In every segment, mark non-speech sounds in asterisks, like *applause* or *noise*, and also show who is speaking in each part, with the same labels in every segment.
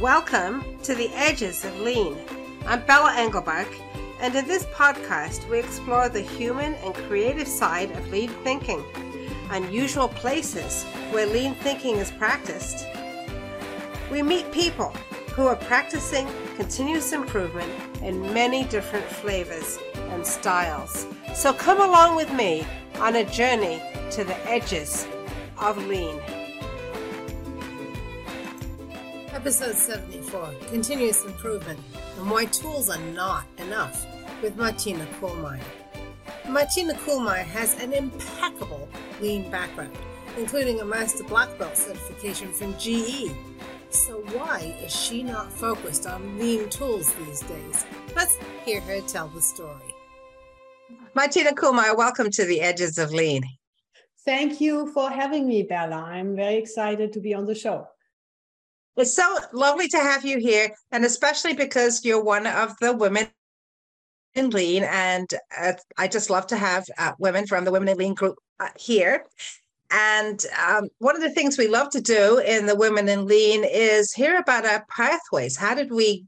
Speaker 1: Welcome to the Edges of Lean. I'm Bella Englebach, and in this podcast, we explore the human and creative side of lean thinking, unusual places where lean thinking is practiced. We meet people who are practicing continuous improvement in many different flavors and styles. So come along with me on a journey to the edges of lean. Episode 74 Continuous Improvement and Why Tools Are Not Enough with Martina Kuhlmeyer. Martina Kuhlmeyer has an impeccable lean background, including a Master Black Belt certification from GE. So, why is she not focused on lean tools these days? Let's hear her tell the story. Martina Kuhlmeyer, welcome to the Edges of Lean.
Speaker 2: Thank you for having me, Bella. I'm very excited to be on the show.
Speaker 1: It's so lovely to have you here, and especially because you're one of the women in Lean, and uh, I just love to have uh, women from the Women in Lean group uh, here. And um, one of the things we love to do in the Women in Lean is hear about our pathways. How did we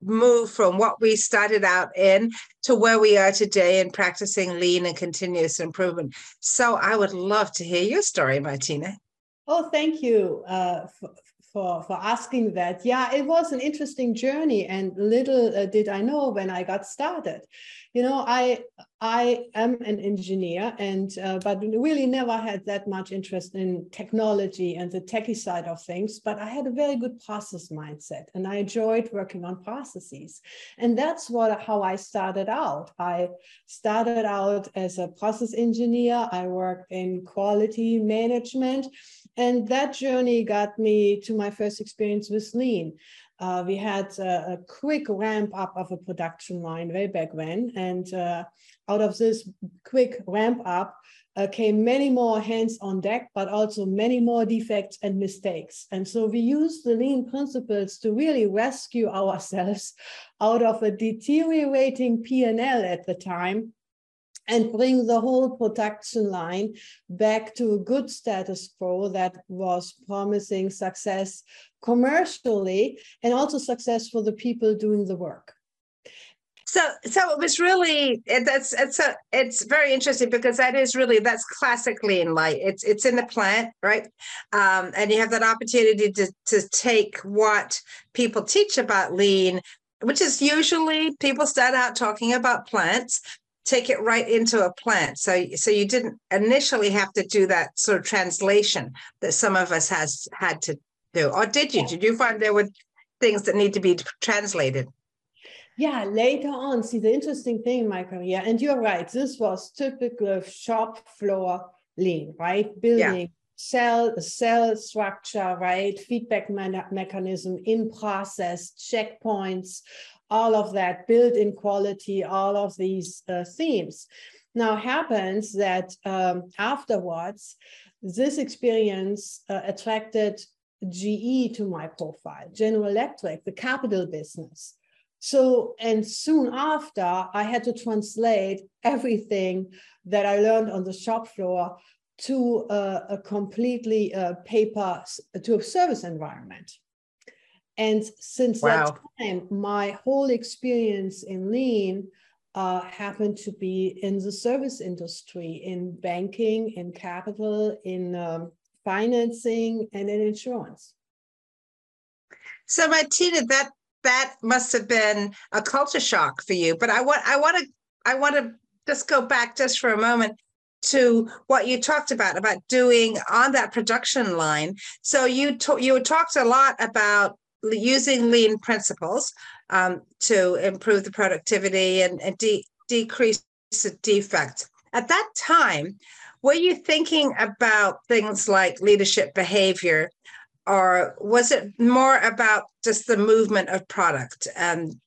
Speaker 1: move from what we started out in to where we are today in practicing lean and continuous improvement? So I would love to hear your story, Martina.
Speaker 2: Oh, thank you uh, for for asking that. Yeah, it was an interesting journey, and little uh, did I know when I got started. You know, I I am an engineer, and uh, but really never had that much interest in technology and the techie side of things. But I had a very good process mindset, and I enjoyed working on processes, and that's what how I started out. I started out as a process engineer. I worked in quality management and that journey got me to my first experience with lean. Uh, we had a, a, quick ramp up of a production line way back when. And uh, out of this quick ramp up uh, came many more hands on deck, but also many more defects and mistakes. And so we used the lean principles to really rescue ourselves *laughs* out of a deteriorating P&L at the time and bring the whole production line back to a good status quo that was promising success commercially and also success for the people doing the work.
Speaker 1: So so it was really that's it's a it's very interesting because that is really that's classic lean light. It's it's in the plant right? Um, and you have that opportunity to to take what people teach about lean which is usually people start out talking about plants take it right into a plant. So so you didn't initially have to do that sort of translation that some of us has had to do. Or did you? Did you find there were things that need to be translated?
Speaker 2: Yeah, later on. See, the interesting thing in my career, and you're right, this was typical shop floor lean, right? Building yeah. cell cell structure, right? Feedback me- mechanism in process, checkpoints, all of that built in quality, all of these uh, themes. Now happens that um, afterwards, this experience uh, attracted GE to my profile, General Electric, the capital business. So, and soon after, I had to translate everything that I learned on the shop floor to a, a completely uh, paper, to a service environment. And since wow. that time, my whole experience in lean uh, happened to be in the service industry, in banking, in capital, in um, financing, and in insurance.
Speaker 1: So, Martina, that that must have been a culture shock for you. But I want I want to I want to just go back just for a moment to what you talked about about doing on that production line. So you you talked a lot about using lean principles um, to improve the productivity and, and de- decrease the defects. At that time, were you thinking about things like leadership behavior, or was it more about just the movement of product and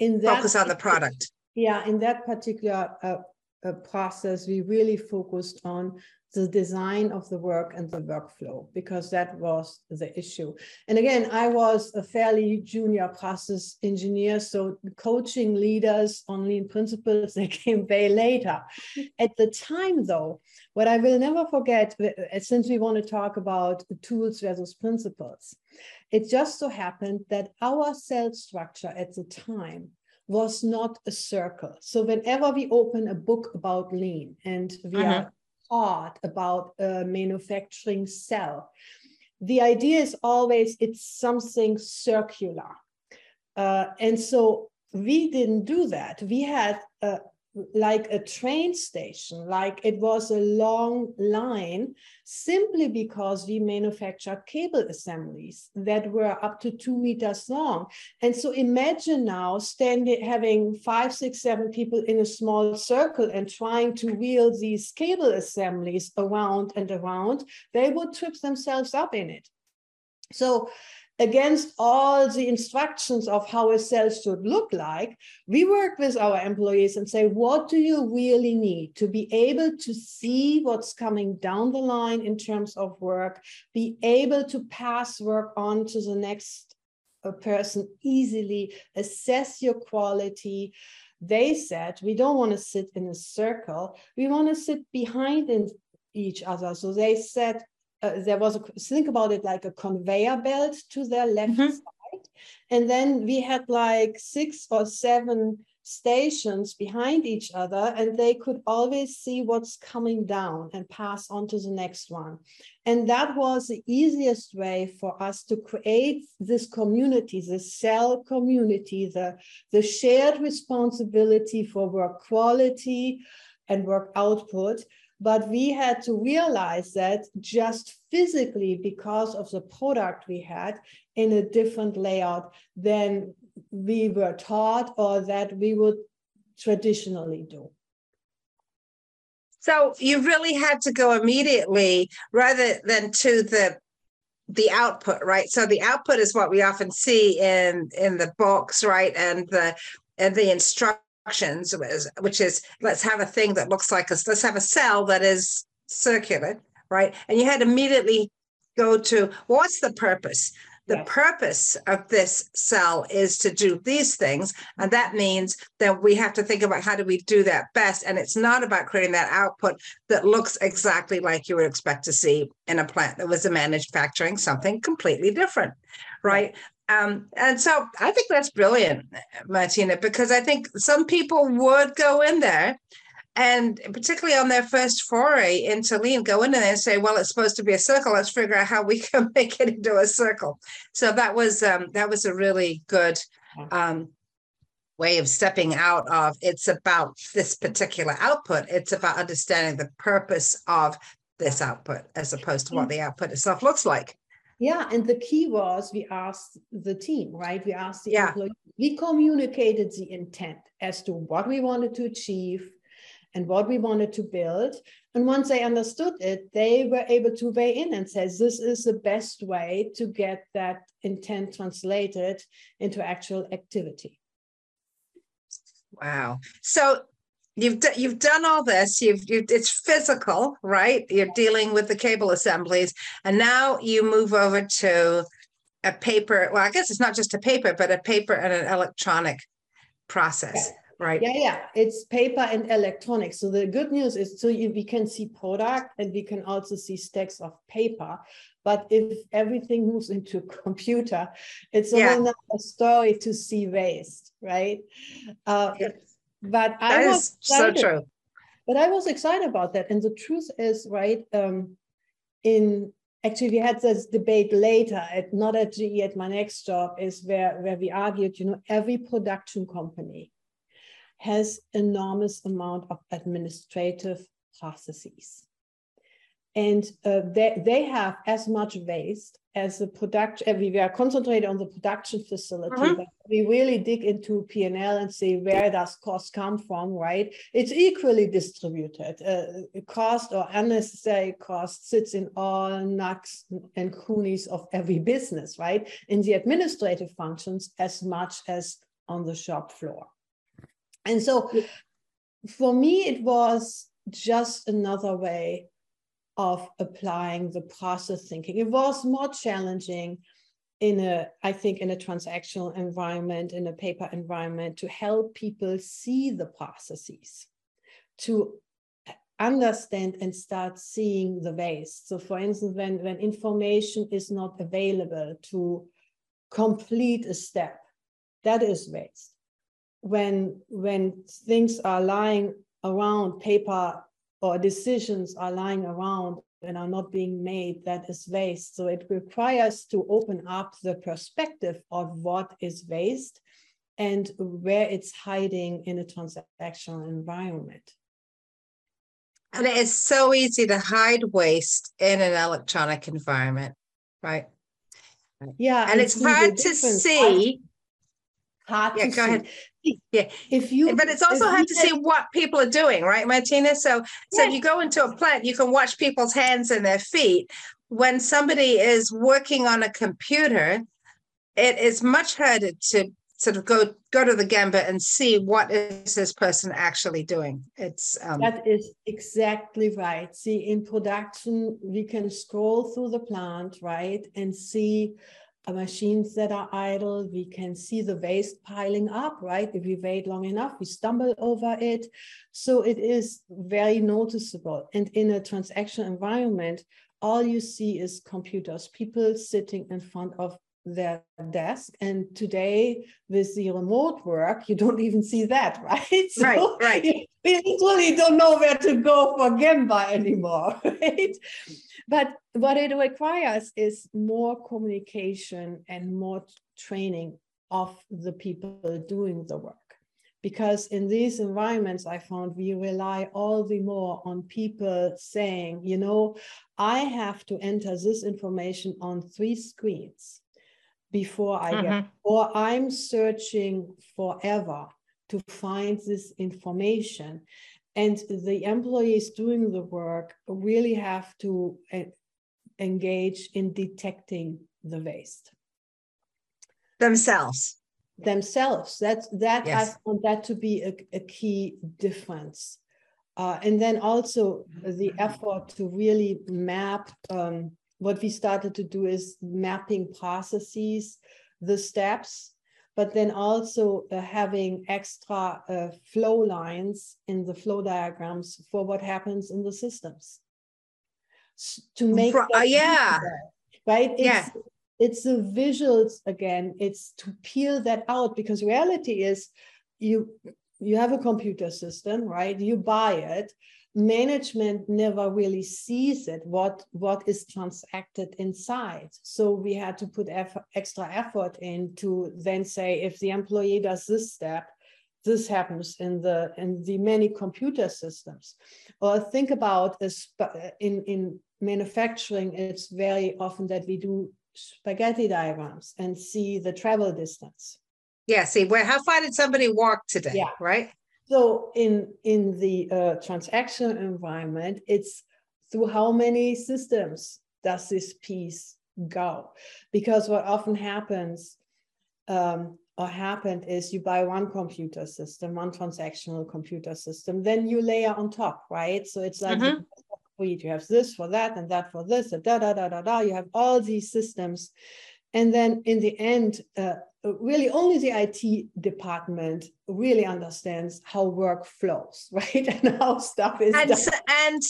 Speaker 1: in that, focus on the product?
Speaker 2: Yeah, in that particular uh, uh, process, we really focused on the design of the work and the workflow because that was the issue. And again, I was a fairly junior process engineer, so coaching leaders on lean principles *laughs* they came way later. At the time, though, what I will never forget, uh, since we want to talk about tools versus principles, It just so happened that our cell structure at the time was not a circle. So whenever we open a book about lean and we uh-huh. are taught about a manufacturing cell, the idea is always it's something circular. Uh, and so we didn't do that. We had a, like a train station, like it was a long line, simply because we manufacture cable assemblies that were up to two meters long. And so imagine now standing, having five, six, seven people in a small circle and trying to wheel these cable assemblies around and around, they would trip themselves up in it. So against all the instructions of how a cell should look like, we work with our employees and say, what do you really need to be able to see what's coming down the line in terms of work, be able to pass work on to the next uh, person easily, assess your quality. They said, we don't want to sit in a circle, we want to sit behind in each other. So they said, uh, there was a think about it like a conveyor belt to their left mm-hmm. side and then we had like six or seven stations behind each other and they could always see what's coming down and pass on to the next one and that was the easiest way for us to create this community the cell community the, the shared responsibility for work quality and work output but we had to realize that just physically because of the product we had in a different layout than we were taught or that we would traditionally do.
Speaker 1: So you really had to go immediately rather than to the the output, right? So the output is what we often see in in the books, right? And the and the instruction instructions, which is let's have a thing that looks like us. Let's have a cell that is circular, right? And you had immediately go to what's the purpose? The yes. purpose of this cell is to do these things. And that means that we have to think about how do we do that best. And it's not about creating that output that looks exactly like you would expect to see in a plant that was a manufacturing something completely different. Right. Um, and so I think that's brilliant, Martina, because I think some people would go in there and particularly on their first foray into lean, go in there and say, well, it's supposed to be a circle. Let's figure out how we *laughs* can make it into a circle. So that was um, that was a really good um, way of stepping out of it's about this particular output. It's about understanding the purpose of this output as opposed to what the output itself looks like.
Speaker 2: Yeah, and the key was we asked the team, right? We asked the yeah. employee. We communicated the intent as to what we wanted to achieve and what we wanted to build. And once they understood it, they were able to weigh in and say, this is the best way to get that intent translated into actual activity.
Speaker 1: Wow. So you've d- you've done all this you've, you've it's physical right you're dealing with the cable assemblies and now you move over to a paper well i guess it's not just a paper but a paper and an electronic process
Speaker 2: yeah.
Speaker 1: Right
Speaker 2: yeah yeah it's paper and electronic so the good news is so you, we can see product and we can also see stacks of paper but if everything moves into computer it's a yeah. whole story to see waste right uh, yes but that I was excited, so true. But I was excited about that. And the truth is, right, um, in actually we had this debate later at not at GE at my next job is where where we argued, you know, every production company has enormous amount of administrative processes. And uh, they, they have as much waste as the production we are concentrated on the production facility mm-hmm. but we really dig into p&l and see where does cost come from right? It's equally distributed uh, cost or unnecessary cost sits in all nooks and crannies of every business right? In the administrative functions as much as on the shop floor and so for me it was just another way of applying the process thinking. It was more challenging in a, I think, in a transactional environment, in a paper environment, to help people see the processes, to understand and start seeing the waste. So for instance, when, when information is not available to complete a step. That is waste. When when things are lying around, paper or decisions are lying around and are not being made, that is waste. So it requires to open up the perspective of what is waste and where it's hiding in a transactional environment.
Speaker 1: And it's so easy to hide waste in an electronic environment, right?
Speaker 2: Yeah.
Speaker 1: And it's hard to see.
Speaker 2: Hard
Speaker 1: yeah,
Speaker 2: to
Speaker 1: go
Speaker 2: see.
Speaker 1: ahead. Yeah.
Speaker 2: If you
Speaker 1: but it's also hard to see what people are doing, right, Martina? So so
Speaker 2: Yes.
Speaker 1: if you go into a plant, you can watch people's hands and their feet. When somebody is working on a computer, it is much harder to sort of go go to the gemba and see what is this person actually doing. It's um
Speaker 2: That is exactly right. See, in production, we can scroll through the plant, right, and see machines that are idle. We can see the waste piling up, right? If we wait long enough, we stumble over it. So it is very noticeable. And in a transaction environment, all you see is computers, people sitting in front of their desk. And today, with the remote work, you don't even see that, *laughs* right? So
Speaker 1: Right, right. *laughs*
Speaker 2: we literally don't know where to go for Gemba anymore, *laughs* right? But what it requires is more communication and more training of the people doing the work. Because in these environments, I found we rely all the more on people saying, you know, I have to enter this information on three screens before I get,
Speaker 1: Mhm.
Speaker 2: or I'm searching forever to find this information. And the employees doing the work really have to uh, engage in detecting the waste
Speaker 1: themselves.
Speaker 2: themselves. That's that
Speaker 1: Yes.
Speaker 2: I found that to be a, a key difference. Uh, and then also the effort to really map um, what we started to do is mapping processes, the steps, but then also uh, having extra uh, flow lines in the flow diagrams for what happens in the systems to make
Speaker 1: Ri-
Speaker 2: that
Speaker 1: uh, yeah.
Speaker 2: right it's,
Speaker 1: Yeah.
Speaker 2: it's the visuals again it's to peel that out because reality is you you have a computer system right you buy it management never really sees it what what is transacted inside so we had to put effort, extra effort in to then say if the employee does this step this happens in the in the many computer systems or think about in in manufacturing it's very often that we do spaghetti diagrams and see the travel distance
Speaker 1: Yeah. See, where how far did somebody walk today?
Speaker 2: Yeah.
Speaker 1: Right.
Speaker 2: So in in the uh, transaction environment it's through how many systems does this piece go? Because what often happens um, or happened is you buy one computer system one transactional computer system then you layer on top right? So it's like
Speaker 1: Mhm.
Speaker 2: you have this for that and that for this and da da da da da. You have all these systems and then in the end uh, really only the IT department really understands how work flows, *laughs* right? And how stuff is
Speaker 1: and
Speaker 2: done.
Speaker 1: and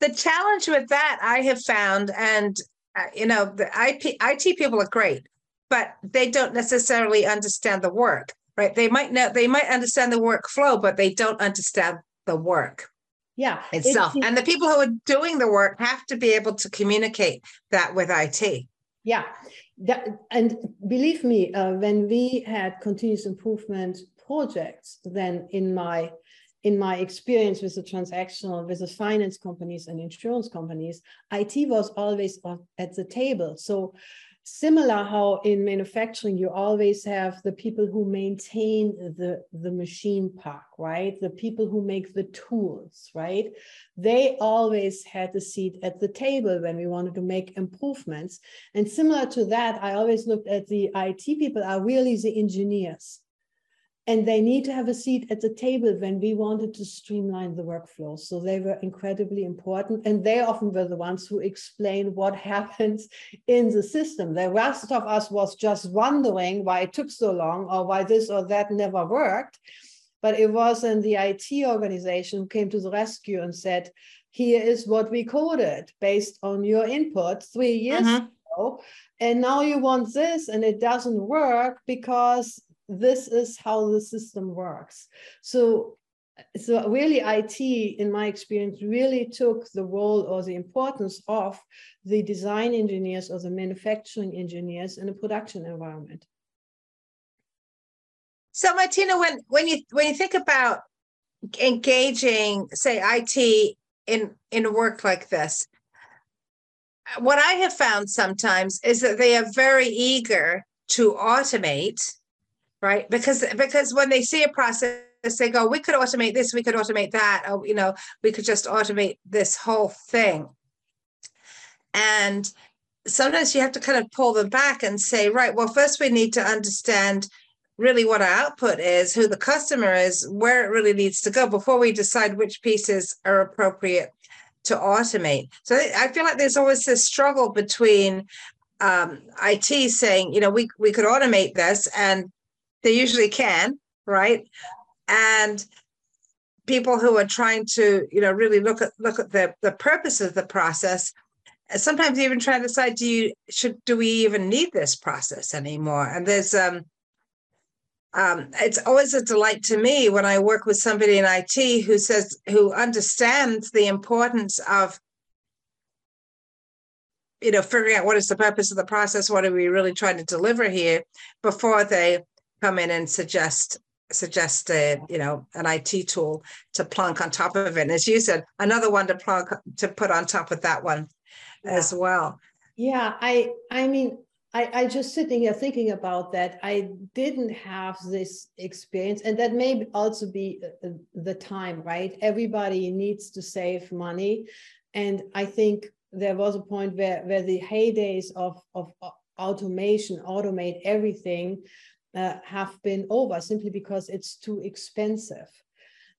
Speaker 1: the challenge with that I have found, and uh, you know, the IP, IT people are great, but they don't necessarily understand the work, right? They might know they might understand the workflow, but they don't understand the work
Speaker 2: yeah,
Speaker 1: itself.
Speaker 2: the-
Speaker 1: and the people who are doing the work have to be able to communicate that with IT.
Speaker 2: yeah. That, and believe me, uh, when we had continuous improvement projects, then in my in my experience with the transactional, with the finance companies and insurance companies, IT was always at the table. So similar how in manufacturing you always have the people who maintain the the machine park right? The people who make the tools right? They always had a seat at the table when we wanted to make improvements. And similar to that i always looked at the it people are really the engineers and they need to have a seat at the table when we wanted to streamline the workflow. So they were incredibly important. And they often were the ones who explain what *laughs* happens in the system. The rest of us was just wondering why it took so long or why this or that never worked. But it wasn't the IT organization who came to the rescue and said, here is what we coded based on your input three years
Speaker 1: Mhm.
Speaker 2: ago, and now you want this and it doesn't work because this is how the system works. So so really IT, in my experience, really took the role or the importance of the design engineers or the manufacturing engineers in a production environment.
Speaker 1: So Martina, when when you when you think about engaging, say, IT in in work like this, what I have found sometimes is that they are very eager to automate, right? Because because when they see a process they go, we could automate this, we could automate that, or you know, we could just automate this whole thing. And sometimes you have to kind of pull them back and say, right, well, first we need to understand really what our output is, who the customer is, where it really needs to go before we decide which pieces are appropriate to automate. So I feel like there's always this struggle between um, IT saying, you know, we we could automate this, and they usually can, right? and people who are trying to you know really look at look at the the purpose of the process sometimes even try to decide do you should do we even need this process anymore and there's um um, it's always a delight to me when I work with somebody in IT who says who understands the importance of you know figuring out what is the purpose of the process what are we really trying to deliver here before they come in and suggest suggest a, you know an IT tool to plunk on top of it. And as you said, another one to plunk to put on top of that one yeah. as well.
Speaker 2: Yeah, I I mean I, I just sitting here thinking about that. I didn't have this experience, and that may also be uh, uh, the time, right? Everybody needs to save money, and I think there was a point where where the heydays of of automation, automate everything, uh, have been over simply because it's too expensive.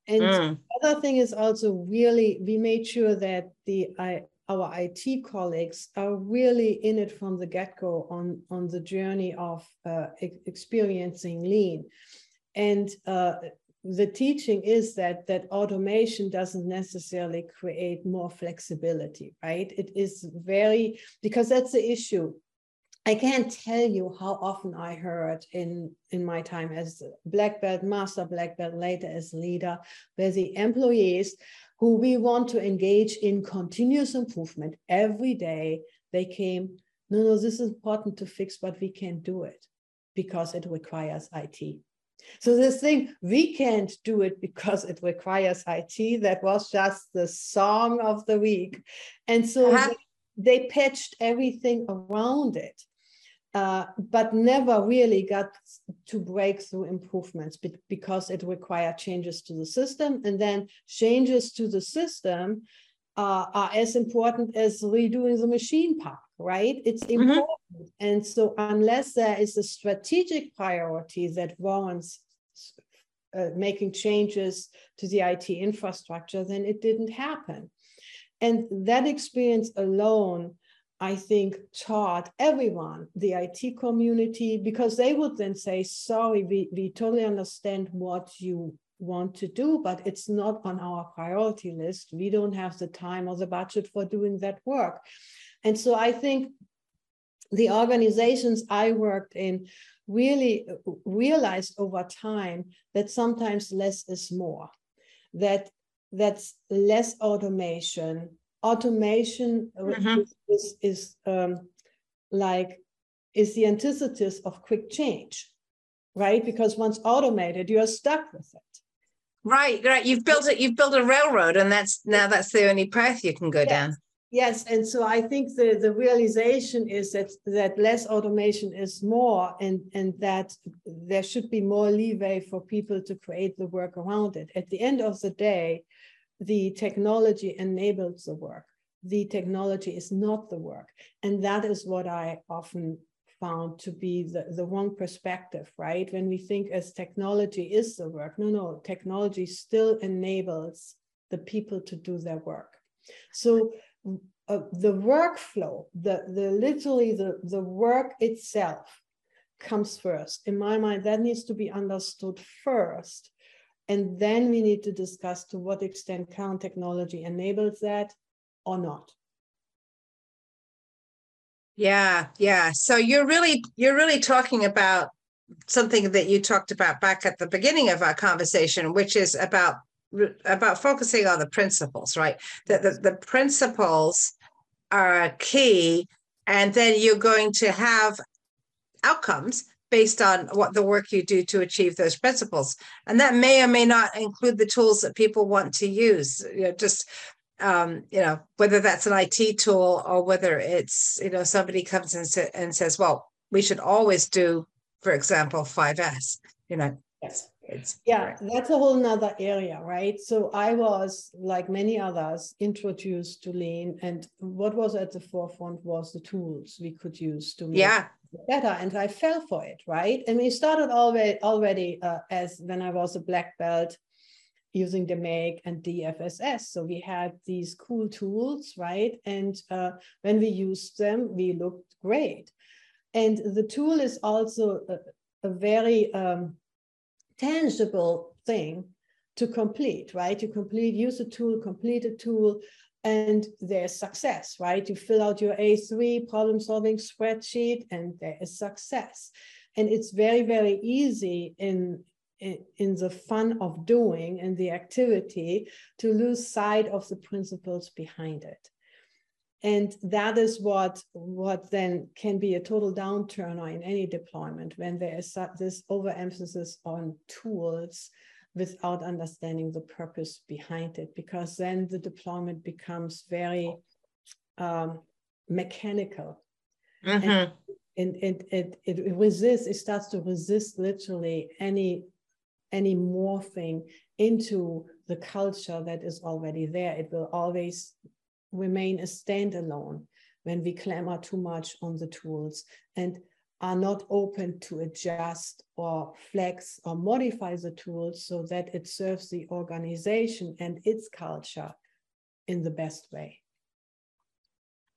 Speaker 2: And mm. the other thing is also really, we made sure that the I, our IT colleagues are really in it from the get-go on, on the journey of uh, experiencing lean. And uh, the teaching is that that automation doesn't necessarily create more flexibility, right? It is very, because that's the issue I can't tell you how often I heard in, in my time as black belt, master black belt, later as leader, where the employees who we want to engage in continuous improvement every day, they came, no, no, this is important to fix, but we can't do it because it requires IT. So this thing, we can't do it because it requires IT, that was just the song of the week. And so uh-huh. they, they patched everything around it uh, but never really got to breakthrough improvements because it required changes to the system. And then changes to the system uh, are as important as redoing the machine park, right? It's mm-hmm. important. Mm-hmm. And so, unless there is a strategic priority that warrants uh, making changes to the IT infrastructure, then it didn't happen. And that experience alone I think, taught everyone, the IT community, because they would then say, sorry, we, we totally understand what you want to do, but it's not on our priority list. We don't have the time or the budget for doing that work. And so I think the organizations I worked in really uh, realized over time that sometimes less is more, that that's less automation, automation mm-hmm. is, is um, like is the antithesis of quick change right? Because once automated you're stuck with it.
Speaker 1: Right right. You've built it you've built a railroad and that's now that's the only path you can go
Speaker 2: yes.
Speaker 1: down.
Speaker 2: Yes and so i think the the realization is that that less automation is more and and that there should be more leeway for people to create the work around it. At the end of the day the technology enables the work. The technology is not the work. And that is what I often found to be the, the wrong perspective, right? When we think as technology is the work, no, no, technology still enables the people to do their work. So uh, the workflow, the, the literally the, the work itself comes first. In my mind, that needs to be understood first and then we need to discuss to what extent current technology enables that or not.
Speaker 1: Yeah, yeah. So you're really you're really talking about something that you talked about back at the beginning of our conversation, which is about about focusing on the principles, right? That the, the principles are key, and then you're going to have outcomes based on what the work you do to achieve those principles. And that may or may not include the tools that people want to use. You know, just um, you know, whether that's an IT tool or whether it's, you know, somebody comes and, sa- and says, well, we should always do, for example, 5S, you know.
Speaker 2: Yes. It's yeah, that's a whole nother area, right? So I was, like many others, introduced to lean, and what was at the forefront was the tools we could use to make
Speaker 1: yeah
Speaker 2: better and i fell for it right and we started already already uh, as when i was a black belt using the DMAIC and DFSS. So we had these cool tools, right? And uh, when we used them, we looked great. And the tool is also a, a very um, tangible thing to complete, right? To complete, use a tool, complete a tool, and there's success, right? You fill out your A3 problem solving spreadsheet and there is success. And it's very, very easy in, in, the fun of doing and the activity to lose sight of the principles behind it and that is what what then can be a total downturner in any deployment when there is this overemphasis on tools without understanding the purpose behind it because then the deployment becomes very um, mechanical mm-hmm. and, and, and it, it resists it starts to resist literally any any morphing into the culture that is already there. It will always remain a standalone when we clamor too much on the tools and are not open to adjust or flex or modify the tools so that it serves the organization and its culture in the best way.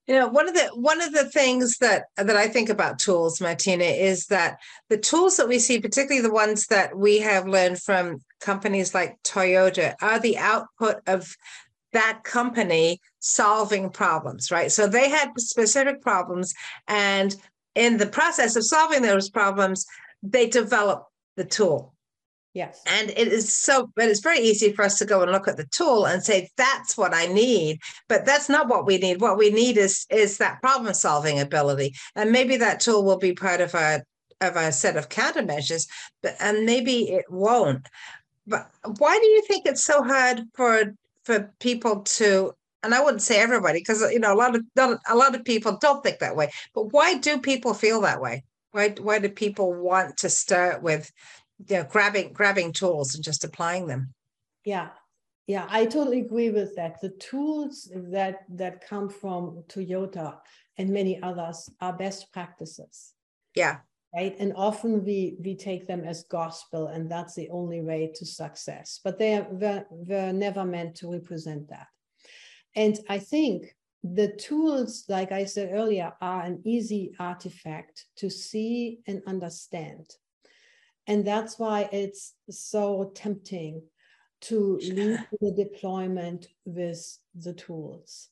Speaker 1: You know one of the one of the things that that i think about tools martina is that the tools that we see particularly the ones that we have learned from companies like toyota are the output of that company solving problems right? So they had specific problems and in the process of solving those problems they develop the tool
Speaker 2: Yes.
Speaker 1: And it is so, but it's very easy for us to go and look at the tool and say, that's what I need. But that's not what we need. What we need is is that problem solving ability. And maybe that tool will be part of a of a set of countermeasures, but and maybe it won't. But why do you think it's so hard for for people to and I wouldn't say everybody because you know a lot of a lot of people don't think that way. But why do people feel that way? Why why do people want to start with you know, grabbing grabbing tools and just applying them.
Speaker 2: Yeah, yeah, I totally agree with that. The tools that that come from Toyota and many others are best practices.
Speaker 1: Yeah.
Speaker 2: Right. And often we we take them as gospel, and that's the only way to success. But they were, were never meant to represent that. And I think the tools, like I said earlier, are an easy artifact to see and understand. And that's why it's so tempting to lead the deployment with the tools.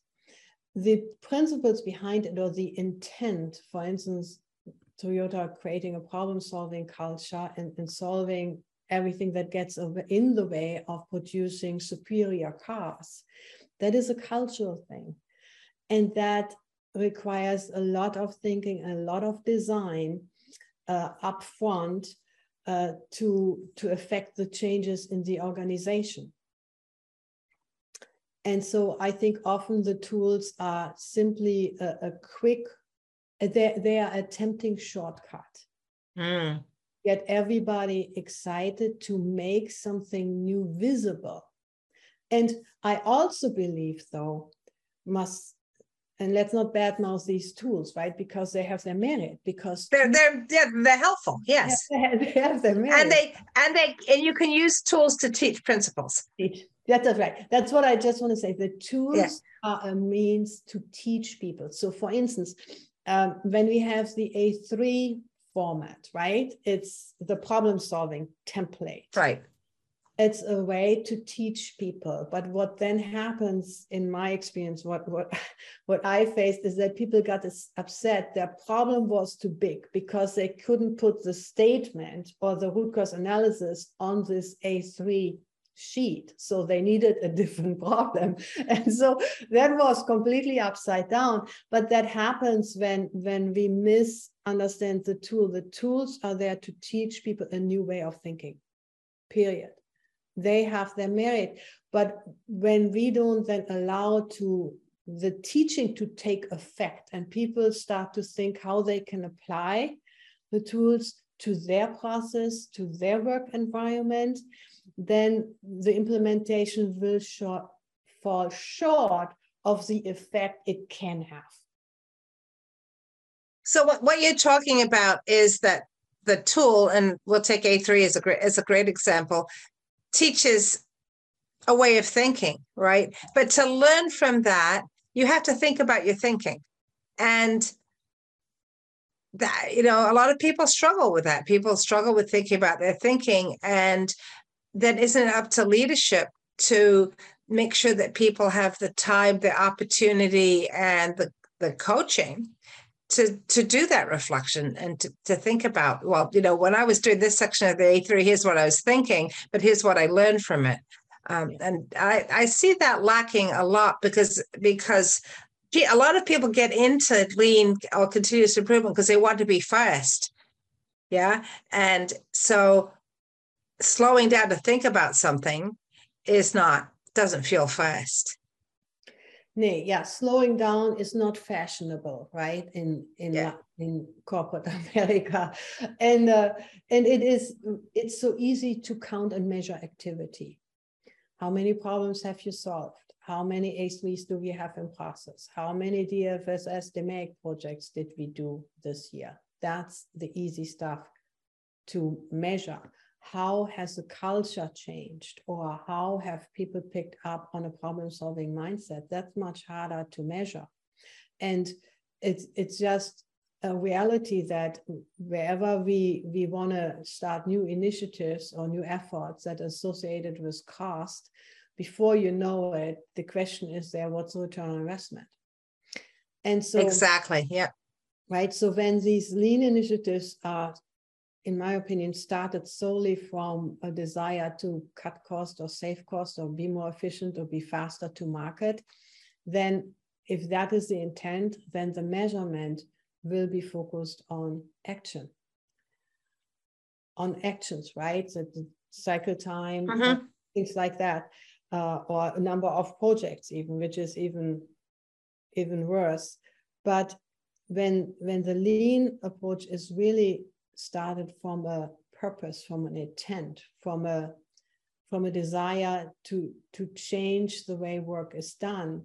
Speaker 2: The principles behind it or the intent, for instance, Toyota creating a problem solving culture and, and solving everything that gets in the way of producing superior cars. That is a cultural thing. And that requires a lot of thinking, a lot of design uh, upfront uh, to, to affect the changes in the organization. And so I think often the tools are simply a, a quick, they, they are a tempting shortcut. Mm. Get everybody excited to make something new visible. And I also believe, though, must and let's not badmouth these tools, right? Because they have their merit. Because
Speaker 1: they're they're they're, they're helpful. Yes,
Speaker 2: they have, they have their merit.
Speaker 1: And they and they and you can use tools to teach principles.
Speaker 2: Teach. That's right. That's what I just want to say. The tools yeah. are a means to teach people. So, for instance, um, when we have the A3 format, right? It's the problem solving template.
Speaker 1: Right.
Speaker 2: It's a way to teach people. But what then happens in my experience what what *laughs* what i faced is that people got upset. Their problem was too big because they couldn't put the statement or the root cause analysis on this a3 sheet. So they needed a *laughs* different problem. *laughs* And so that was completely upside down. But that happens when when we misunderstand the tool. The tools are there to teach people a new way of thinking period they have their merit. But when we don't then allow to the teaching to take effect and people start to think how they can apply the tools to their process to their work environment then the implementation will short, fall short of the effect it can have.
Speaker 1: So what, what you're talking about is that the tool and we'll take a3 as a great as a great example teaches a way of thinking, right? But to learn from that, you have to think about your thinking. And that, you know, a lot of people struggle with that. People struggle with thinking about their thinking. And then isn't up to leadership to make sure that people have the time, the opportunity, and the, the coaching to to do that reflection and to, to think about well you know when i was doing this section of the a3 here's what i was thinking but here's what i learned from it. Um, and i i see that lacking a lot because because gee, a lot of people get into lean or continuous improvement because they want to be fast yeah? And so slowing down to think about something is not doesn't feel fast
Speaker 2: Nee, yeah, slowing down is not fashionable, right? In in yeah. in corporate *laughs* America, and uh, and it is it's so easy to count and measure activity. How many problems have you solved? How many A3s do we have in process? How many DFSS DMAIC projects did we do this year? That's the easy stuff to measure how has the culture changed or how have people picked up on a problem solving mindset? That's much harder to measure. And it's it's just a reality that wherever we we want to start new initiatives or new efforts that are associated with cost before you know it the question is there what's the return on investment? And so
Speaker 1: exactly yeah.
Speaker 2: Right? So when these lean initiatives are in my opinion, started solely from a desire to cut cost or save cost or be more efficient or be faster to market, then if that is the intent, then the measurement will be focused on action. On actions, right? So the cycle time, mm-hmm. things like that, uh, or a number of projects, even, which is even even worse. But when when the lean approach is really started from a purpose, from an intent, from a from a desire to to change the way work is done,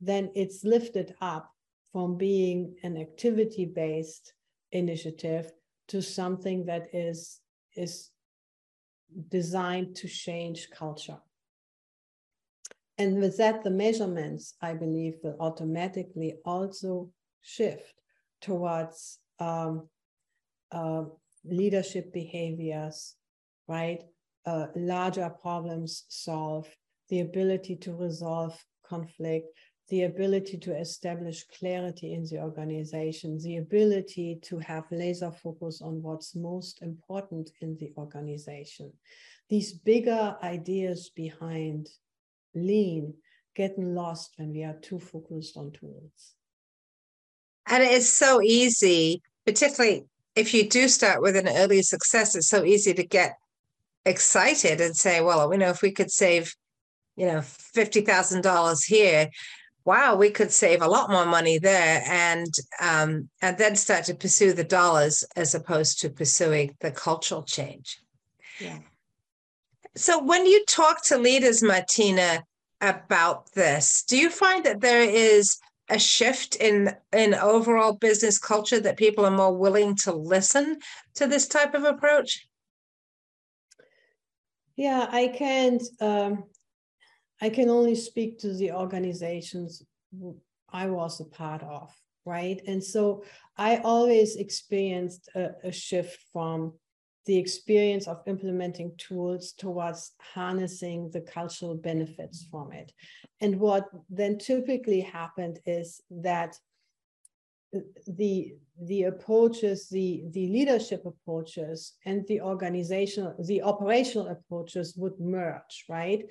Speaker 2: then it's lifted up from being an activity based initiative to something that is is designed to change culture. And with that, the measurements, I believe, will automatically also shift towards um, uh, leadership behaviors, right? Uh, larger problems solved, the ability to resolve conflict, the ability to establish clarity in the organization, the ability to have laser focus on what's most important in the organization. These bigger ideas behind lean getting lost when we are too focused on tools.
Speaker 1: And it's so easy, particularly if you do start with an early success, it's so easy to get excited and say, well, you know, if we could save, you know, $50,000 here, wow, we could save a lot more money there. And, um, and then start to pursue the dollars as opposed to pursuing the cultural change.
Speaker 2: Yeah.
Speaker 1: So when you talk to leaders, Martina, about this, do you find that there is a shift in in overall business culture that people are more willing to listen to this type of approach?
Speaker 2: Yeah i can't um, i can only speak to the organizations i was a part of right? And so i always experienced a, a shift from the experience of implementing tools towards harnessing the cultural benefits from it. And what then typically happened is that the the approaches the the leadership approaches and the organizational the operational approaches would merge right?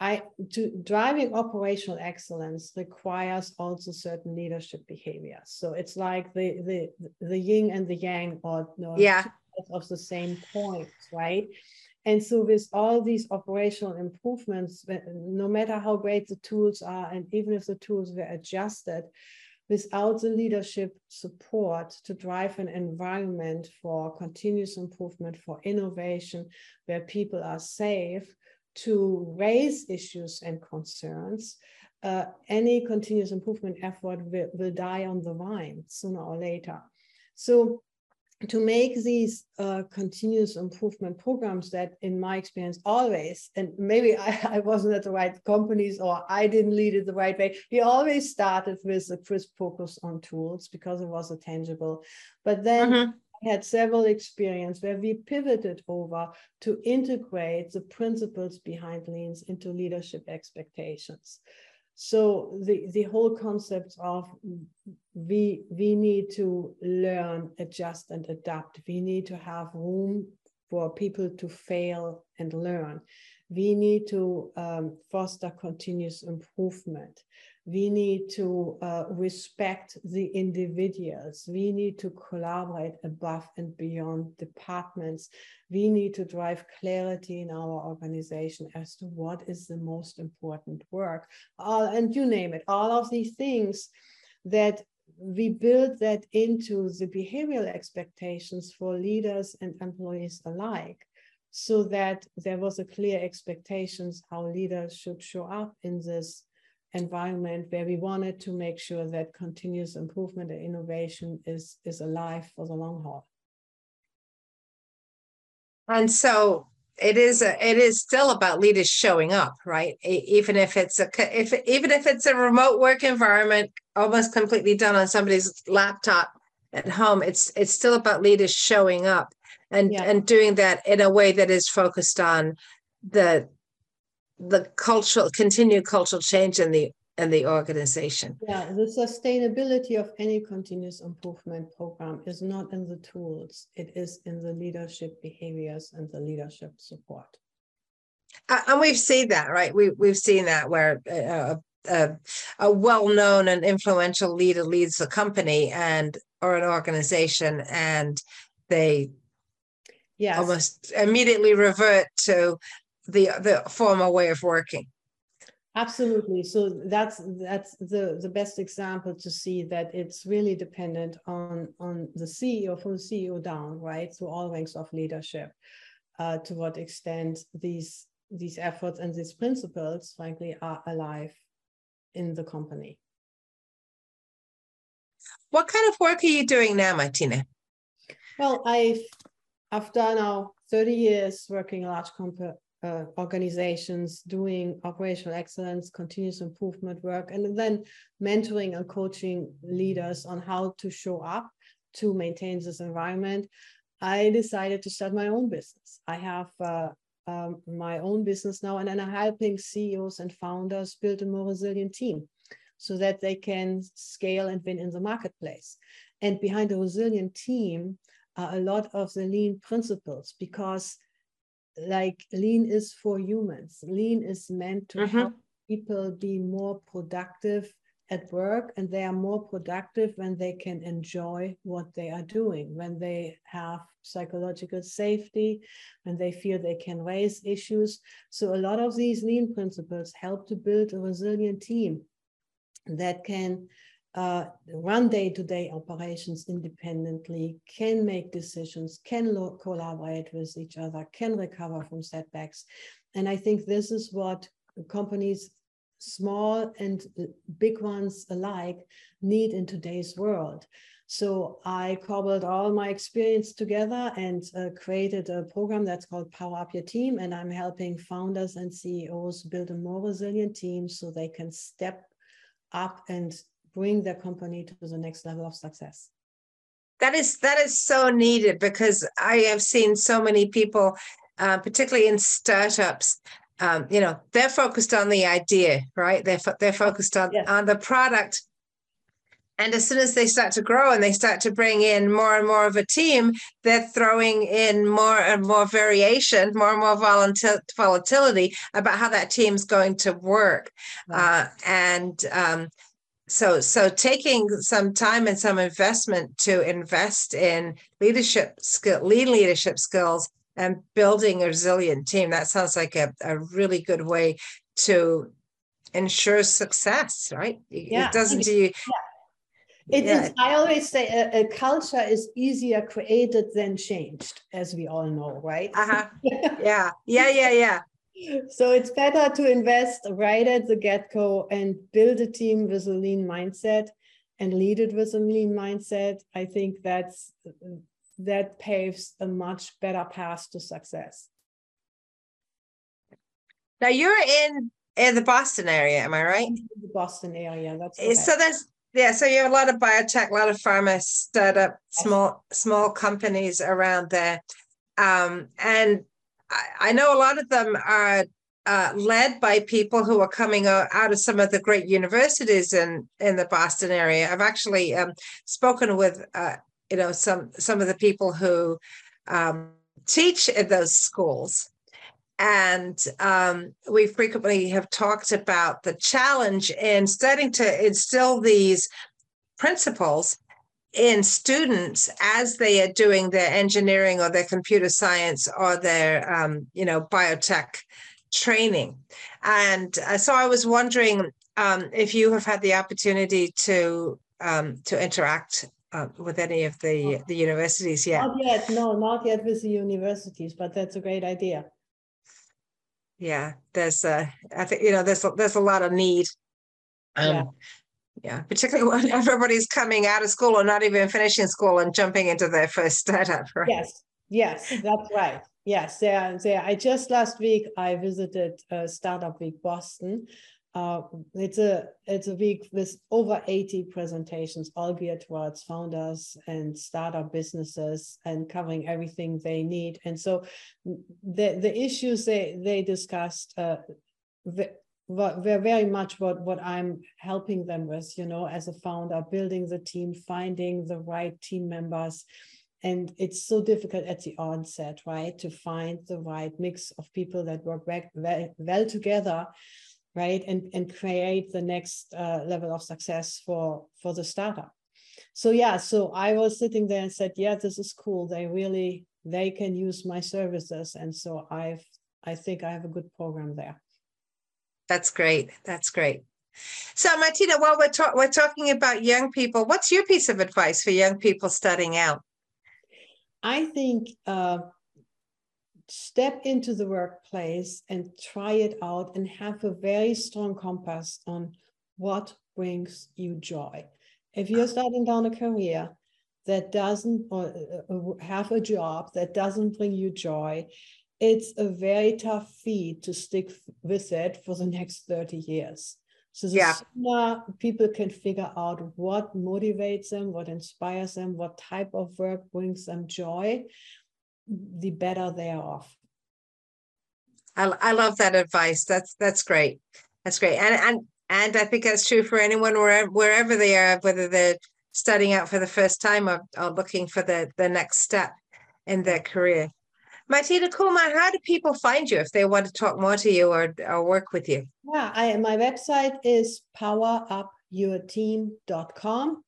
Speaker 2: I to driving operational excellence requires also certain leadership behaviors so it's like the the the yin and the yang or no,
Speaker 1: yeah
Speaker 2: of the same point right and so with all these operational improvements no matter how great the tools are and even if the tools were adjusted without the leadership support to drive an environment for continuous improvement, for innovation, where people are safe to raise issues and concerns, uh, any continuous improvement effort will, will die on the vine sooner or later. So to make these uh, continuous improvement programs that in my experience always and maybe *laughs* I, I, wasn't at the right companies or i didn't lead it the right way we always started with a crisp focus on tools because it was a tangible but then mm-hmm. I had several experience where we pivoted over to integrate the principles behind leans into leadership expectations so the the whole concept of we we need to learn adjust and adapt. We need to have room for people to fail and learn. We need to um, foster continuous improvement we need to uh, respect the individuals. We need to collaborate above and beyond departments. We need to drive clarity in our organization as to what is the most important work. All, and you name it, all of these things that we build that into the behavioral expectations for leaders and employees alike so that there was a clear expectations how leaders should show up in this environment where we wanted to make sure that continuous improvement and innovation is is alive for the long haul
Speaker 1: and so it is a, it is still about leaders showing up right even if it's a if even if it's a remote work environment almost completely done on somebody's laptop at home it's it's still about leaders showing up and yeah. and doing that in a way that is focused on the the cultural continued cultural change in the in the organization.
Speaker 2: Yeah, the sustainability of any continuous improvement program is not in the tools; it is in the leadership behaviors and the leadership support.
Speaker 1: Uh, and we've seen that, right? We we've seen that where. Uh, a, a well-known and influential leader leads a company and or an organization and they yes. almost immediately revert to the the former way of working.
Speaker 2: Absolutely. So that's that's the the best example to see that it's really dependent on on the ceo from the ceo down right? So all ranks of leadership uh, to what extent these these efforts and these principles frankly are alive in the company.
Speaker 1: What kind of work are you doing now martina?
Speaker 2: Well i've i've done now 30 years working large comp- uh, organizations doing operational excellence, continuous improvement work, and then mentoring and coaching leaders on how to show up to maintain this environment, I decided to start my own business. I have uh, um, my own business now, and I'm helping CEOs and founders build a more resilient team so that they can scale and win in the marketplace. And behind a resilient team are a lot of the lean principles because like lean is for humans lean is meant to mm-hmm. help people be more productive at work and they are more productive when they can enjoy what they are doing when they have psychological safety when they feel they can raise issues so a lot of these lean principles help to build a resilient team that can uh, run day-to-day operations independently, can make decisions, can collaborate with each other, can recover from setbacks. And I think this is what companies, small and big ones alike, need in today's world. So I cobbled all my experience together and uh, created a program that's called Power Up Your Team. And I'm helping founders and CEOs build a more resilient team so they can step up and bring their company to the next level of success.
Speaker 1: That is that is so needed because I have seen so many people, uh, particularly in startups. Um, you know, they're focused on the idea, right? They're fo- they're focused on
Speaker 2: Yes.
Speaker 1: on the product, and as soon as they start to grow and they start to bring in more and more of a team, they're throwing in more and more variation, more and more volatil- volatility about how that team's going to work. Uh, and um, so, so taking some time and some investment to invest in leadership skill, lean leadership skills, and building a resilient team. That sounds like a, a really good way to ensure success, right? It-
Speaker 2: Yeah,
Speaker 1: It doesn't do you.
Speaker 2: It
Speaker 1: Yeah.
Speaker 2: is. I always say a, a culture is easier created than changed, as we all know, right?
Speaker 1: Uh-huh. *laughs* Yeah, yeah, yeah, yeah.
Speaker 2: So it's better to invest right at the get-go and build a team with a lean mindset and lead it with a lean mindset. I think that's that paves a much better path to success.
Speaker 1: Now you're in in the Boston area, am I right?
Speaker 2: The Boston area. That's
Speaker 1: Eh, So
Speaker 2: correct.
Speaker 1: there's yeah, so you have a lot of biotech, a lot of pharma startup, small small companies around there, um, and I, know a lot of them are uh, led by people who are coming out, of some of the great universities in in the Boston area. I've actually um, spoken with uh, you know some some of the people who um, teach in those schools. And um, we frequently have talked about the challenge in starting to instill these principles in students as they are doing their engineering or their computer science or their, um, you know, biotech training. And uh, so I was wondering um, if you have had the opportunity to um, to interact uh, with any of the the universities yet.
Speaker 2: Not yet, no, not yet with the universities, but that's a great idea.
Speaker 1: Yeah, there's uh I think you know there's a- there's a lot of need. Um yeah, particularly when *laughs* everybody's coming out of school or not even finishing school and jumping into their first *laughs* startup, right?
Speaker 2: Yes, yes, that's right. Yes, there, there. I just last week I visited Startup Week Boston. Uh, it's a it's a week with over 80 presentations, all geared towards founders and startup businesses and covering everything they need. And so the the issues they they discussed uh, were, were very much what what I'm helping them with, you know, as a founder, building the team, finding the right team members. And it's so difficult at the onset right to find the right mix of people that work well, well, well together right and and create the next uh, level of success for for the startup. So yeah so i was sitting there and said yeah this is cool. They really they can use my services. And so i've i think i have a good program there
Speaker 1: That's great. That's great. So Martina, while we're talk- we're talking about young people, what's your piece of advice for young people starting out?
Speaker 2: I think uh, step into the workplace and try it out and have a very strong compass on what brings you joy. If you're starting down a career that doesn't, or uh, uh, have a job that doesn't bring you joy, it's a very tough feat to stick with it for the next 30 years. So the
Speaker 1: Yeah.
Speaker 2: sooner people can figure out what motivates them, what inspires them, what type of work brings them joy, the better they are off.
Speaker 1: I, I love that advice. That's that's great. That's great. And and and I think that's true for anyone wherever wherever they are, whether they're starting out for the first time or, or looking for the the next step in their career. Martina Kuhlmeyer, how do people find you if they want to talk more to you or, or work with you?
Speaker 2: Yeah, I, my website is powerupyourteam.com.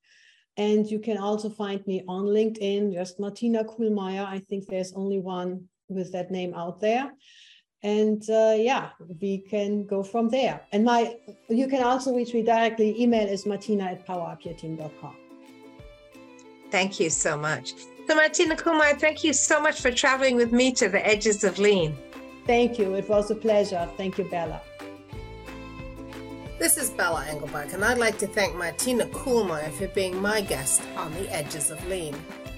Speaker 2: And you can also find me on LinkedIn, just Martina Kuhlmeyer. I think there's only one with that name out there. And uh, yeah, we can go from there. And my you can also reach me directly. Email is martina at powerupyourteam.com.
Speaker 1: Thank you so much. So Martina Kumar, thank you so much for traveling with me to the edges of lean.
Speaker 2: Thank you. It was a pleasure. Thank you, Bella.
Speaker 3: This is Bella Englebach, and I'd like to thank Martina Kuhlmeyer for being my guest on the Edges of Lean.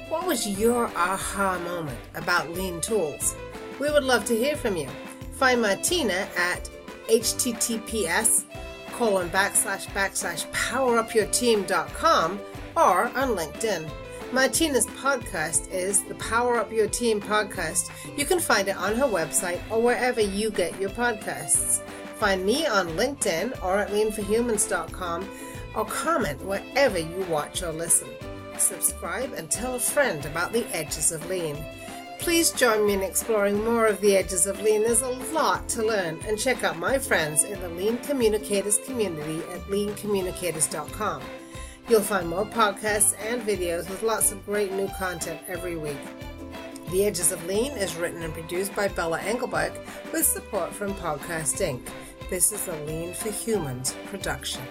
Speaker 3: What was your aha moment about lean tools? We would love to hear from you. Find Martina at https colon backslash backslash powerupyourteam.com or on LinkedIn.
Speaker 1: Martina's podcast is the Power Up Your Team podcast. You can find it on her website or wherever you get your podcasts. Find me on LinkedIn or at leanforhumans.com or comment wherever you watch or listen. Subscribe and tell a friend about the edges of lean. Please join me in exploring more of the edges of lean. There's a lot to learn and check out my friends in the Lean Communicators community at leancommunicators.com. You'll find more podcasts and videos with lots of great new content every week. The Edges of Lean is written and produced by Bella Englebach with support from Podcast Inc. This is a Lean for Humans production.